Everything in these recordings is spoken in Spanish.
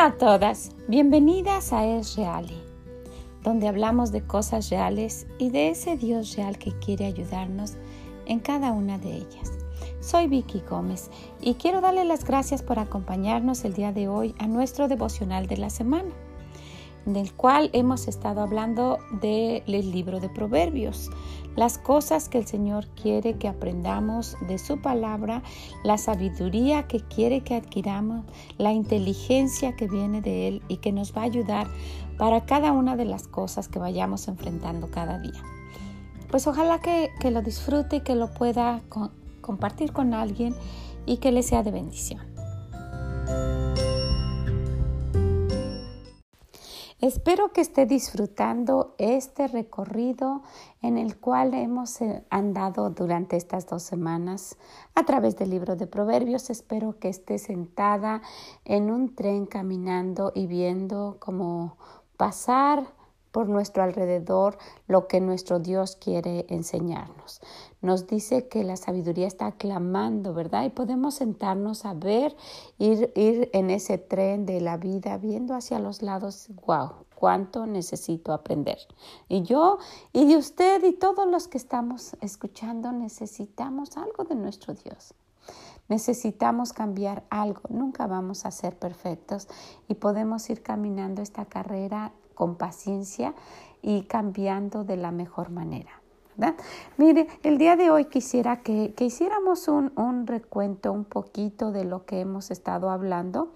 Hola a todas, bienvenidas a Es Reali, donde hablamos de cosas reales y de ese Dios real que quiere ayudarnos en cada una de ellas. Soy Vicky Gómez y quiero darle las gracias por acompañarnos el día de hoy a nuestro devocional de la semana, en el cual hemos estado hablando del libro de Proverbios las cosas que el Señor quiere que aprendamos de su palabra, la sabiduría que quiere que adquiramos, la inteligencia que viene de Él y que nos va a ayudar para cada una de las cosas que vayamos enfrentando cada día. Pues ojalá que, lo disfrute y que lo pueda compartir con alguien y que le sea de bendición. Espero que esté disfrutando este recorrido en el cual hemos eh, andado durante estas dos semanas a través del libro de Proverbios. Espero que esté sentada en un tren caminando y viendo cómo pasar por nuestro alrededor lo que nuestro Dios quiere enseñarnos. Nos dice que la sabiduría está clamando, ¿verdad? Y podemos sentarnos a ver, ir, ir en ese tren de la vida, viendo hacia los lados, wow, cuánto necesito aprender. Y yo y de usted y todos los que estamos escuchando necesitamos algo de nuestro Dios. Necesitamos cambiar algo, nunca vamos a ser perfectos y podemos ir caminando esta carrera con paciencia y cambiando de la mejor manera. Mire, el día de hoy quisiera que, hiciéramos un, un, recuento un poquito de lo que hemos estado hablando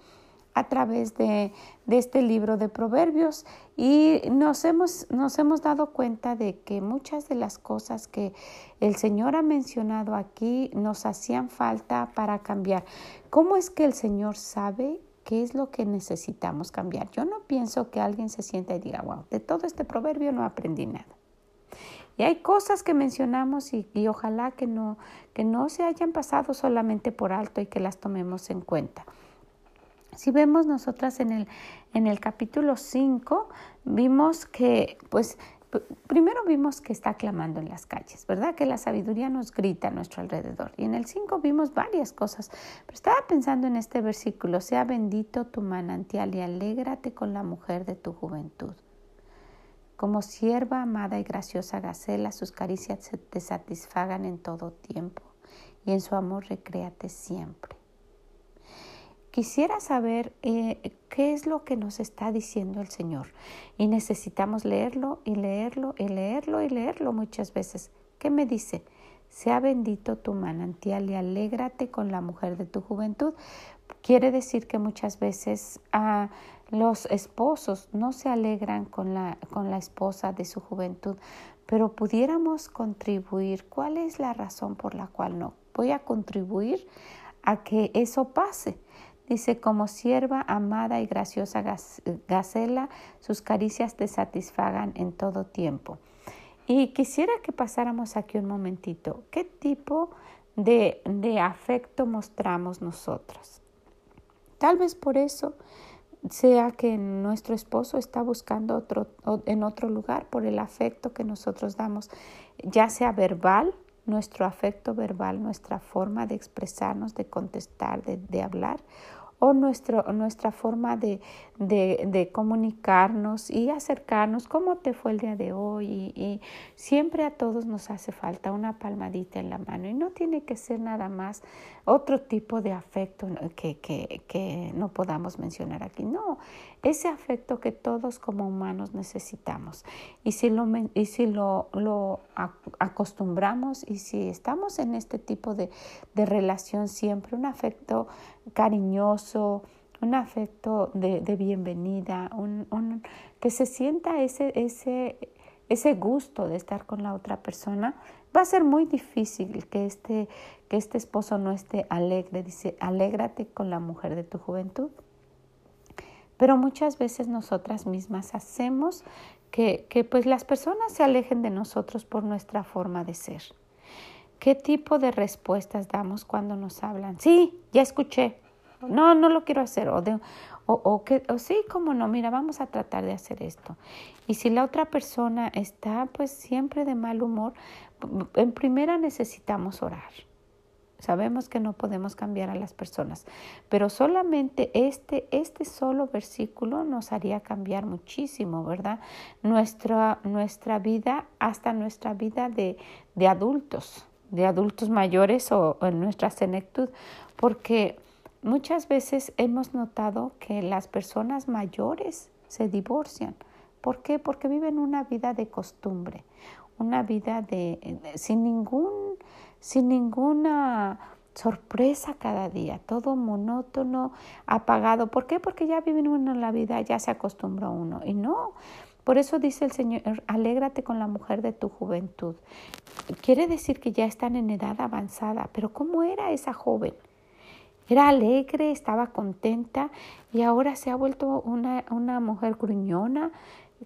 a través de, de, este libro de proverbios y nos hemos, nos hemos dado cuenta de que muchas de las cosas que el Señor ha mencionado aquí nos hacían falta para cambiar. ¿Cómo es que el Señor sabe ¿Qué es lo que necesitamos cambiar? Yo no pienso que alguien se sienta y diga, wow, de todo este proverbio no aprendí nada. Y hay cosas que mencionamos y, ojalá que no, que no se hayan pasado solamente por alto y que las tomemos en cuenta. Si vemos nosotras en el, en el capítulo 5, vimos que pues primero vimos que está clamando en las calles, ¿verdad? Que la sabiduría nos grita a nuestro alrededor. Y en el 5 vimos varias cosas, pero estaba pensando en este versículo, sea bendito tu manantial y alégrate con la mujer de tu juventud. Como sierva amada y graciosa Gacela, sus caricias te satisfagan en todo tiempo y en su amor recréate siempre. Quisiera saber eh, qué es lo que nos está diciendo el Señor y necesitamos leerlo y leerlo y leerlo y leerlo muchas veces. ¿Qué me dice? Sea bendito tu manantial y alégrate con la mujer de tu juventud. Quiere decir que muchas veces ah, los esposos no se alegran con la, con la esposa de su juventud, pero pudiéramos contribuir. ¿Cuál es la razón por la cual no? Voy a contribuir a que eso pase. Dice, como sierva amada y graciosa gacela, sus caricias te satisfagan en todo tiempo. Y quisiera que pasáramos aquí un momentito. ¿Qué tipo de, de afecto mostramos nosotros? Tal vez por eso sea que nuestro esposo está buscando otro, en otro lugar por el afecto que nosotros damos, ya sea verbal, nuestro afecto verbal, nuestra forma de expresarnos, de contestar, de, de hablar, o nuestro, nuestra forma de, de, de, comunicarnos y acercarnos, cómo te fue el día de hoy. Y, siempre a todos nos hace falta una palmadita en la mano y no tiene que ser nada más otro tipo de afecto que, que, que no podamos mencionar aquí. No, ese afecto que todos como humanos necesitamos. Y si lo, y si lo, acostumbramos y si estamos en este tipo de, de relación siempre, un afecto cariñoso, un afecto de, de bienvenida, un, un, que se sienta ese, ese, ese gusto de estar con la otra persona, va a ser muy difícil que este, que este esposo no esté alegre. Dice, alégrate con la mujer de tu juventud. Pero muchas veces nosotras mismas hacemos que, que pues las personas se alejen de nosotros por nuestra forma de ser. ¿Qué tipo de respuestas damos cuando nos hablan? Sí, ya escuché, no, no lo quiero hacer, o, de, o, o, que, o sí, como no, mira, vamos a tratar de hacer esto. Y si la otra persona está pues siempre de mal humor, en primera necesitamos orar. Sabemos que no podemos cambiar a las personas, pero solamente este, este solo versículo nos haría cambiar muchísimo, ¿verdad? Nuestra, nuestra vida, hasta nuestra vida de, de adultos, de adultos mayores o, en nuestra senectud, porque muchas veces hemos notado que las personas mayores se divorcian. ¿Por qué? Porque viven una vida de costumbre, una vida de, sin ningún sin ninguna sorpresa cada día, todo monótono, apagado. ¿Por qué? Porque ya viven uno en la vida, ya se acostumbró uno. Y no, por eso dice el Señor, alégrate con la mujer de tu juventud. Quiere decir que ya están en edad avanzada, pero ¿cómo era esa joven? Era alegre, estaba contenta y ahora se ha vuelto una, una mujer gruñona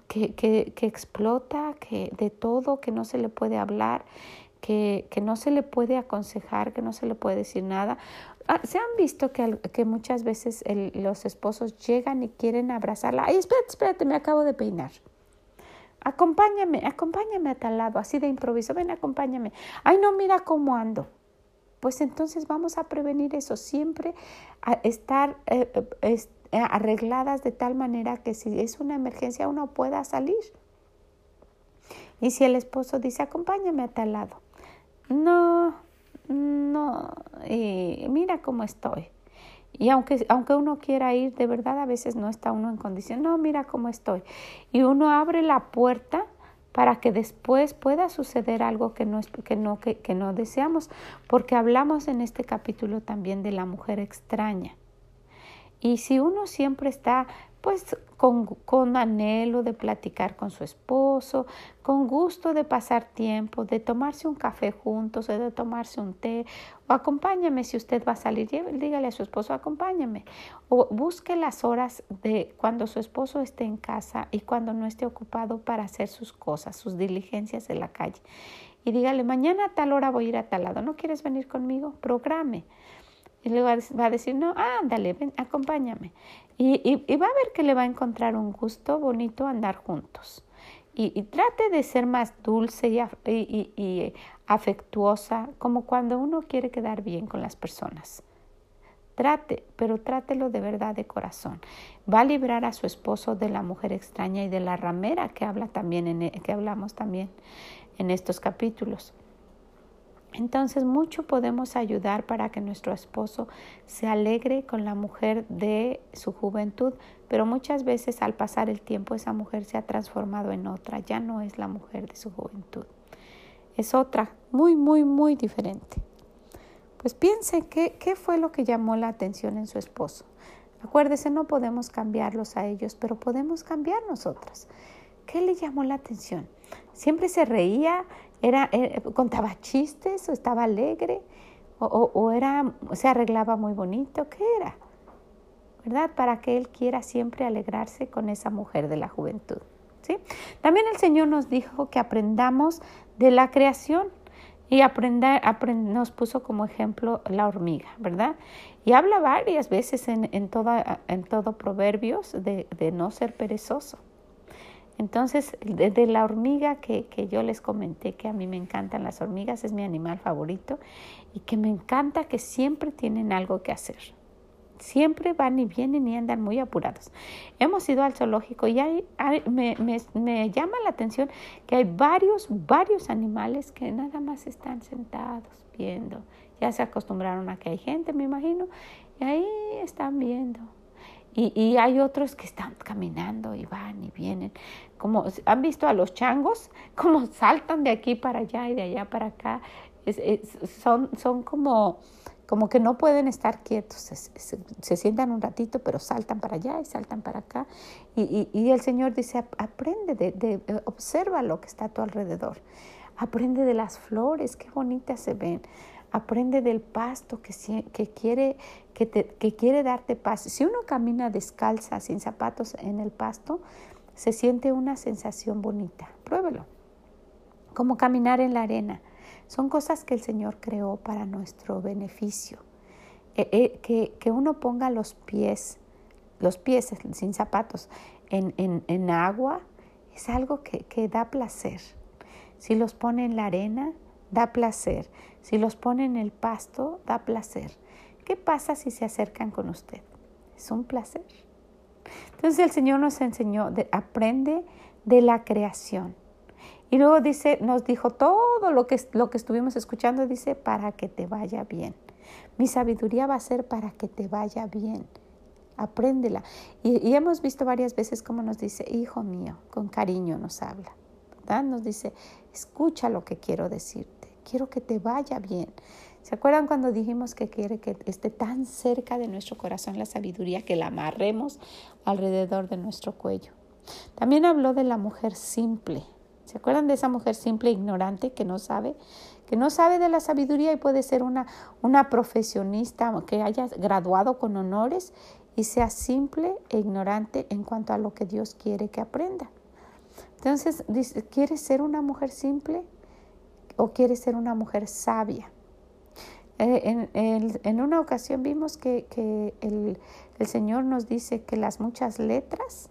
que, que, que explota, que de todo, que no se le puede hablar que, que no se le puede aconsejar, que no se le puede decir nada. Ah, se han visto que, que muchas veces los esposos llegan y quieren abrazarla. Ay, espérate, espérate, me acabo de peinar. Acompáñame, acompáñame a tal lado, así de improviso. Ven, acompáñame. Ay, no, mira cómo ando. Pues entonces vamos a prevenir eso, siempre a estar eh, eh, arregladas de tal manera que si es una emergencia uno pueda salir. Y si el esposo dice, acompáñame a tal lado, no, no, y mira cómo estoy. Y aunque, aunque uno quiera ir, de verdad a veces no está uno en condición, no, mira cómo estoy. Y uno abre la puerta para que después pueda suceder algo que no, que no, que, que no deseamos, porque hablamos en este capítulo también de la mujer extraña. Y si uno siempre está pues con, con, anhelo de platicar con su esposo, con gusto de pasar tiempo, de tomarse un café juntos o de tomarse un té, o acompáñame si usted va a salir, dígale a su esposo, acompáñame, o busque las horas de cuando su esposo esté en casa y cuando no esté ocupado para hacer sus cosas, sus diligencias en la calle. Y dígale, mañana a tal hora voy a ir a tal lado, ¿no quieres venir conmigo? Programe. Y luego va a decir, no, ándale, ven, acompáñame. Y, y, va a ver que le va a encontrar un gusto bonito andar juntos. Y, y trate de ser más dulce y, afectuosa, como cuando uno quiere quedar bien con las personas. Trate, pero trátelo de verdad de corazón. Va a librar a su esposo de la mujer extraña y de la ramera que habla también en, e, que hablamos también en estos capítulos. Entonces mucho podemos ayudar para que nuestro esposo se alegre con la mujer de su juventud, pero muchas veces al pasar el tiempo esa mujer se ha transformado en otra, ya no es la mujer de su juventud, es otra, muy, muy, muy diferente. Pues piense qué, qué fue lo que llamó la atención en su esposo. Acuérdese, no podemos cambiarlos a ellos, pero podemos cambiar nosotras. ¿Qué le llamó la atención? Siempre se reía, era, eh, contaba chistes o estaba alegre o, o, era, se arreglaba muy bonito, ¿qué era? ¿Verdad? Para que él quiera siempre alegrarse con esa mujer de la juventud. ¿sí? También el Señor nos dijo que aprendamos de la creación y aprender, nos puso como ejemplo la hormiga, ¿verdad? Y habla varias veces en, en, toda, en todo Proverbios de, de no ser perezoso. Entonces, desde la hormiga que, que, yo les comenté que a mí me encantan las hormigas, es mi animal favorito y que me encanta que siempre tienen algo que hacer. Siempre van y vienen y andan muy apurados. Hemos ido al zoológico y hay, me, me, me llama la atención que hay varios, varios animales que nada más están sentados viendo. Ya se acostumbraron a que hay gente, me imagino, y ahí están viendo y, y, hay otros que están caminando y van y vienen. Como han visto a los changos, como saltan de aquí para allá y de allá para acá. son, son como, como que no pueden estar quietos. Se, sientan un ratito, pero saltan para allá y saltan para acá. Y, y, y el Señor dice, aprende, de, de, observa lo que está a tu alrededor. Aprende de las flores, qué bonitas se ven aprende del pasto que, que, quiere, que, te, que quiere darte paz. Si uno camina descalza, sin zapatos en el pasto, se siente una sensación bonita. Pruébelo. Como caminar en la arena. Son cosas que el Señor creó para nuestro beneficio. Eh, eh, que, que, uno ponga los pies, los pies sin zapatos, en, en, en agua, es algo que, que da placer. Si los pone en la arena, da placer. Si los pone en el pasto, da placer. ¿Qué pasa si se acercan con usted? Es un placer. Entonces el Señor nos enseñó, de, aprende de la creación. Y luego dice, nos dijo todo lo que, lo que estuvimos escuchando, dice, para que te vaya bien. Mi sabiduría va a ser para que te vaya bien. Apréndela. Y, hemos visto varias veces cómo nos dice, hijo mío, con cariño nos habla. Nos dice, escucha lo que quiero decirte. Quiero que te vaya bien. ¿Se acuerdan cuando dijimos que quiere que esté tan cerca de nuestro corazón la sabiduría que la amarremos alrededor de nuestro cuello? También habló de la mujer simple. ¿Se acuerdan de esa mujer simple, ignorante, que no sabe? Que no sabe de la sabiduría y puede ser una, una profesionista que haya graduado con honores y sea simple e ignorante en cuanto a lo que Dios quiere que aprenda. Entonces, ¿quieres ser una mujer simple o quieres ser una mujer sabia? Eh, en, una ocasión vimos que, el, el, Señor nos dice que las muchas letras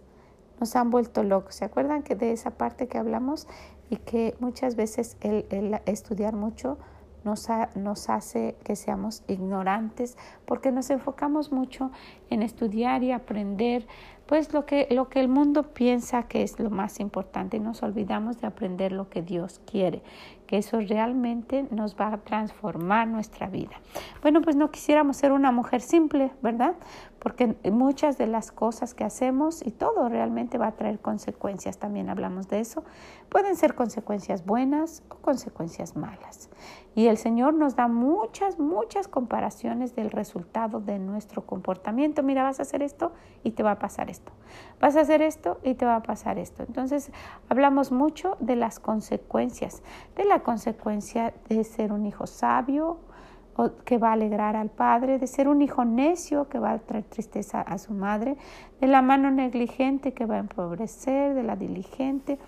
nos han vuelto locos. ¿Se acuerdan que de esa parte que hablamos y que muchas veces el, estudiar mucho nos, nos, hace que seamos ignorantes porque nos enfocamos mucho en estudiar y aprender pues lo que, lo que el mundo piensa que es lo más importante nos olvidamos de aprender lo que Dios quiere que eso realmente nos va a transformar nuestra vida. Bueno, pues no quisiéramos ser una mujer simple, ¿verdad? Porque muchas de las cosas que hacemos y todo realmente va a traer consecuencias, también hablamos de eso, pueden ser consecuencias buenas o consecuencias malas. Y el Señor nos da muchas, muchas comparaciones del resultado de nuestro comportamiento. Mira, vas a hacer esto y te va a pasar esto. Vas a hacer esto y te va a pasar esto. Entonces, hablamos mucho de las consecuencias, de la consecuencia de ser un hijo sabio que va a alegrar al padre, de ser un hijo necio que va a traer tristeza a su madre, de la mano negligente que va a empobrecer, de la diligente.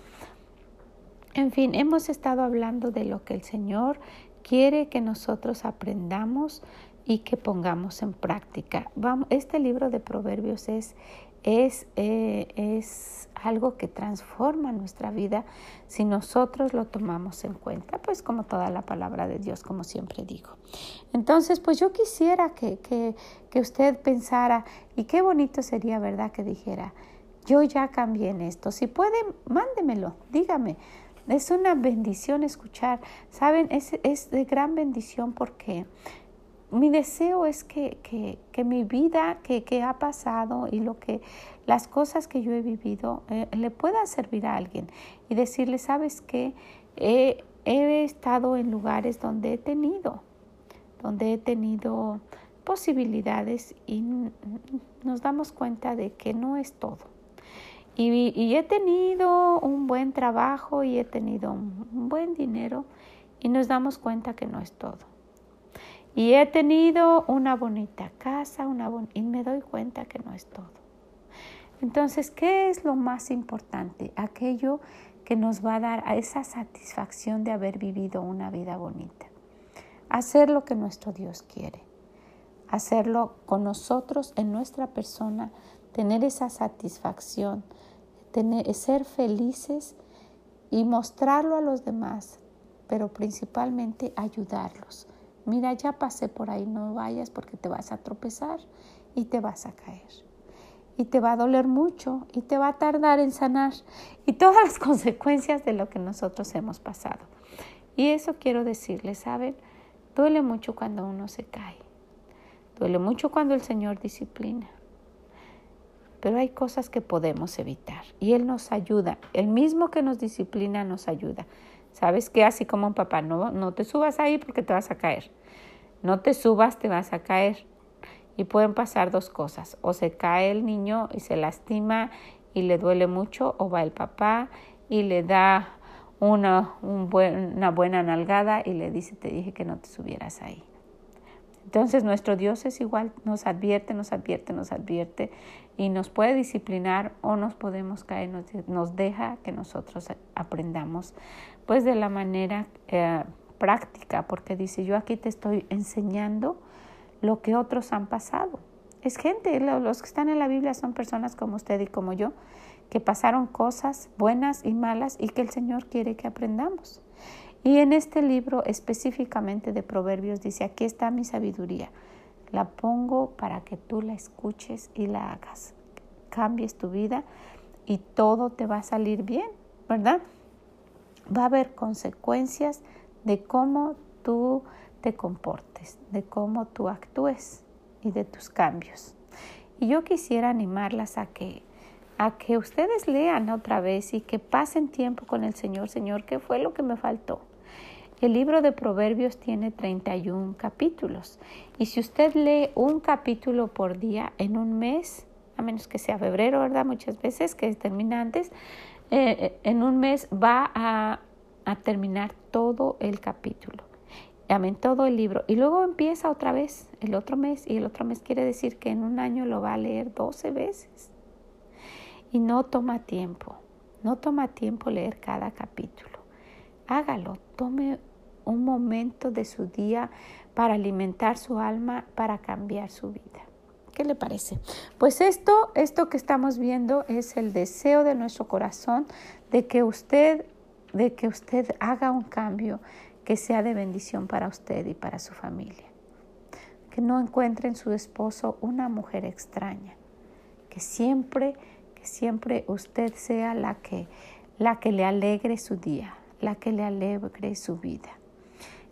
En fin, hemos estado hablando de lo que el Señor quiere que nosotros aprendamos y que pongamos en práctica. Este libro de Proverbios es es, eh, es algo que transforma nuestra vida si nosotros lo tomamos en cuenta, pues como toda la palabra de Dios, como siempre digo. Entonces, pues yo quisiera que, que, que usted pensara, y qué bonito sería, ¿verdad?, que dijera, yo ya cambié en esto. Si puede, mándemelo, dígame. Es una bendición escuchar. Saben, es, es de gran bendición porque mi deseo es que, que, que mi vida que, que, ha pasado y lo que las cosas que yo he vivido eh, le pueda servir a alguien y decirle, sabes que he, he estado en lugares donde he tenido, donde he tenido posibilidades y nos damos cuenta de que no es todo. Y, y, he tenido un buen trabajo y he tenido un buen dinero y nos damos cuenta que no es todo. Y he tenido una bonita casa, una y me doy cuenta que no es todo. Entonces, ¿qué es lo más importante? Aquello que nos va a dar a esa satisfacción de haber vivido una vida bonita. Hacer lo que nuestro Dios quiere. Hacerlo con nosotros en nuestra persona, tener esa satisfacción, ser felices y mostrarlo a los demás, pero principalmente ayudarlos Mira, ya pasé por ahí, no vayas porque te vas a tropezar y te vas a caer. Y te va a doler mucho y te va a tardar en sanar y todas las consecuencias de lo que nosotros hemos pasado. Y eso quiero decirles, ¿saben? Duele mucho cuando uno se cae. Duele mucho cuando el Señor disciplina. Pero hay cosas que podemos evitar y Él nos ayuda. El mismo que nos disciplina nos ayuda. ¿Sabes qué? Así como un papá, no, no te subas ahí porque te vas a caer. No te subas, te vas a caer. Y pueden pasar dos cosas. O se cae el niño y se lastima y le duele mucho, o va el papá y le da una, un buen, una buena nalgada y le dice, te dije que no te subieras ahí. Entonces nuestro Dios es igual, nos advierte, nos advierte, nos advierte y nos puede disciplinar o nos podemos caer, nos, deja que nosotros aprendamos pues de la manera eh, práctica, porque dice, yo aquí te estoy enseñando lo que otros han pasado. Es gente, los que están en la Biblia son personas como usted y como yo, que pasaron cosas buenas y malas y que el Señor quiere que aprendamos. Y en este libro específicamente de Proverbios dice, aquí está mi sabiduría. La pongo para que tú la escuches y la hagas. Cambies tu vida y todo te va a salir bien, ¿verdad? Va a haber consecuencias de cómo tú te comportes, de cómo tú actúes y de tus cambios. Y yo quisiera animarlas a que a que ustedes lean otra vez y que pasen tiempo con el Señor, Señor, ¿qué fue lo que me faltó? El libro de Proverbios tiene 31 capítulos y si usted lee un capítulo por día en un mes, a menos que sea febrero, ¿verdad? Muchas veces que termina antes, eh, eh, en un mes va a, a terminar todo el capítulo amén, todo el libro. Y luego empieza otra vez el otro mes y el otro mes quiere decir que en un año lo va a leer 12 veces. Y no toma tiempo, no toma tiempo leer cada capítulo. Hágalo, tome un momento de su día para alimentar su alma, para cambiar su vida. ¿Qué le parece? Pues esto, esto que estamos viendo es el deseo de nuestro corazón de que usted, de que usted haga un cambio que sea de bendición para usted y para su familia. Que no encuentre en su esposo una mujer extraña, que siempre que siempre usted sea la que, la que le alegre su día, la que le alegre su vida.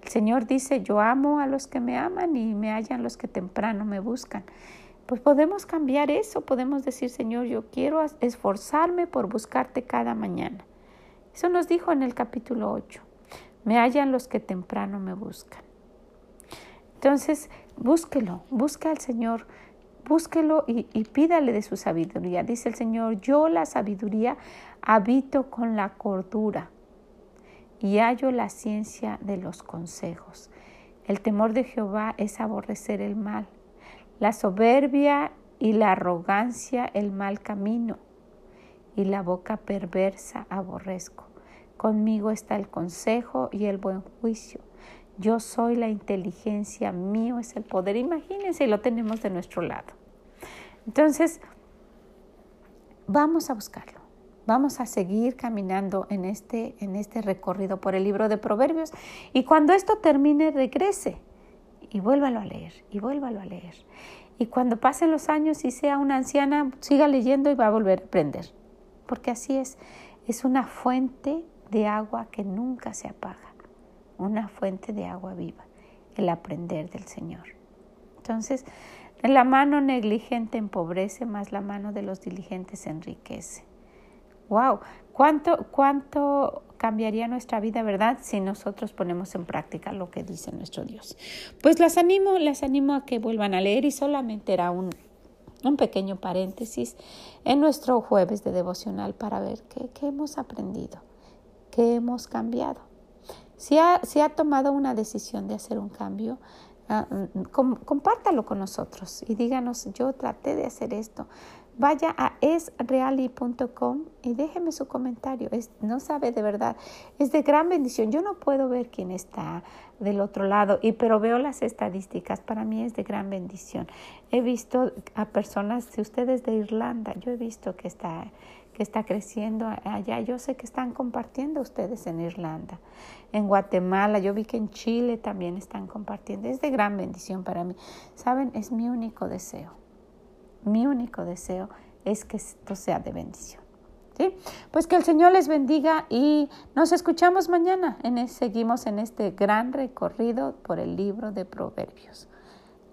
El Señor dice, yo amo a los que me aman y me hallan los que temprano me buscan. Pues podemos cambiar eso, podemos decir, Señor, yo quiero esforzarme por buscarte cada mañana. Eso nos dijo en el capítulo 8. Me hallan los que temprano me buscan. Entonces, búsquelo, busca al Señor búsquelo y, pídale de su sabiduría. Dice el Señor, yo la sabiduría habito con la cordura y hallo la ciencia de los consejos. El temor de Jehová es aborrecer el mal, la soberbia y la arrogancia el mal camino, y la boca perversa aborrezco. Conmigo está el consejo y el buen juicio. Yo soy la inteligencia, mío es el poder. Imagínense, lo tenemos de nuestro lado. Entonces, vamos a buscarlo. Vamos a seguir caminando en este, en este recorrido por el libro de Proverbios. Y cuando esto termine, regrese y vuélvalo a leer, y vuélvalo a leer. Y cuando pasen los años y sea una anciana, siga leyendo y va a volver a aprender. Porque así es, es una fuente de agua que nunca se apaga, una fuente de agua viva, el aprender del Señor. Entonces, la mano negligente empobrece, más la mano de los diligentes enriquece. ¡Wow! ¿Cuánto, ¿Cuánto cambiaría nuestra vida, verdad, si nosotros ponemos en práctica lo que dice nuestro Dios? Pues las animo, las animo a que vuelvan a leer y solamente era un, un pequeño paréntesis en nuestro jueves de devocional para ver qué, qué hemos aprendido, qué hemos cambiado. Si ha, si ha tomado una decisión de hacer un cambio, Ah, mm, compártalo con nosotros y díganos, yo traté de hacer esto. Vaya a esreali.com y déjeme su comentario. Es, no sabe de verdad, es de gran bendición. Yo no puedo ver quién está del otro lado, y, pero veo las estadísticas. Para mí es de gran bendición. He visto a personas, si ustedes de Irlanda, yo he visto que está que está creciendo allá. Yo sé que están compartiendo ustedes en Irlanda, en Guatemala, yo vi que en Chile también están compartiendo. Es de gran bendición para mí. Saben, es mi único deseo. Mi único deseo es que esto sea de bendición. ¿Sí? Pues que el Señor les bendiga y nos escuchamos mañana. En seguimos en este gran recorrido por el libro de Proverbios.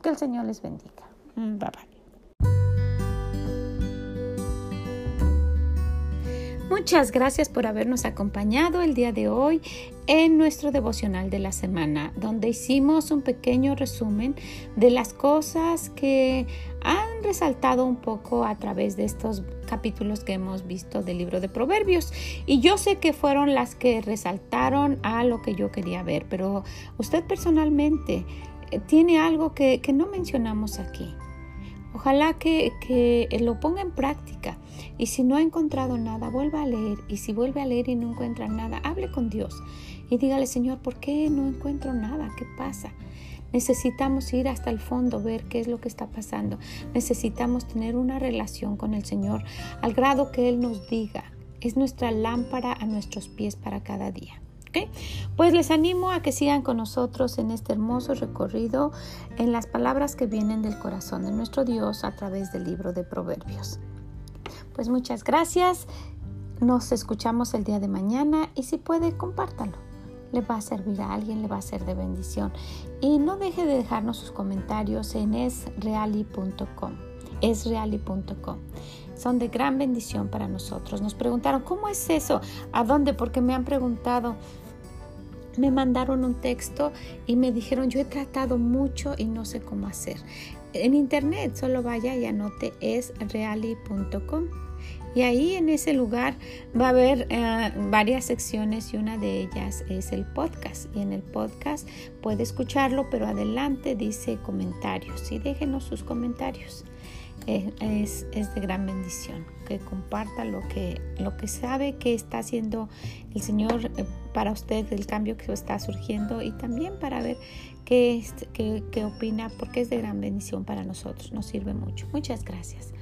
Que el Señor les bendiga. Bye bye. Muchas gracias por habernos acompañado el día de hoy en nuestro devocional de la semana, donde hicimos un pequeño resumen de las cosas que han resaltado un poco a través de estos capítulos que hemos visto del libro de Proverbios. Y yo sé que fueron las que resaltaron a lo que yo quería ver, pero usted personalmente eh, tiene algo que, no mencionamos aquí. Ojalá que, que lo ponga en práctica y si no ha encontrado nada, vuelva a leer. Y si vuelve a leer y no encuentra nada, hable con Dios y dígale, Señor, ¿por qué no encuentro nada? ¿Qué pasa? Necesitamos ir hasta el fondo, ver qué es lo que está pasando. Necesitamos tener una relación con el Señor al grado que Él nos diga. Es nuestra lámpara a nuestros pies para cada día. Pues les animo a que sigan con nosotros en este hermoso recorrido en las palabras que vienen del corazón de nuestro Dios a través del libro de Proverbios. Pues muchas gracias. Nos escuchamos el día de mañana y si puede, compártalo. Le va a servir a alguien, le va a ser de bendición. Y no deje de dejarnos sus comentarios en esreali.com. Esreali.com. Son de gran bendición para nosotros. Nos preguntaron, ¿cómo es eso? ¿A dónde? Porque me han preguntado me mandaron un texto y me dijeron, yo he tratado mucho y no sé cómo hacer. En internet solo vaya y anote esreali.com. Y ahí en ese lugar va a haber eh, varias secciones y una de ellas es el podcast. Y en el podcast puede escucharlo, pero adelante dice comentarios y déjenos sus comentarios. Es, es, de gran bendición que comparta lo que, lo que sabe que está haciendo el Señor eh, para usted, el cambio que está surgiendo y también para ver qué, qué, qué opina, porque es de gran bendición para nosotros, nos sirve mucho. Muchas gracias.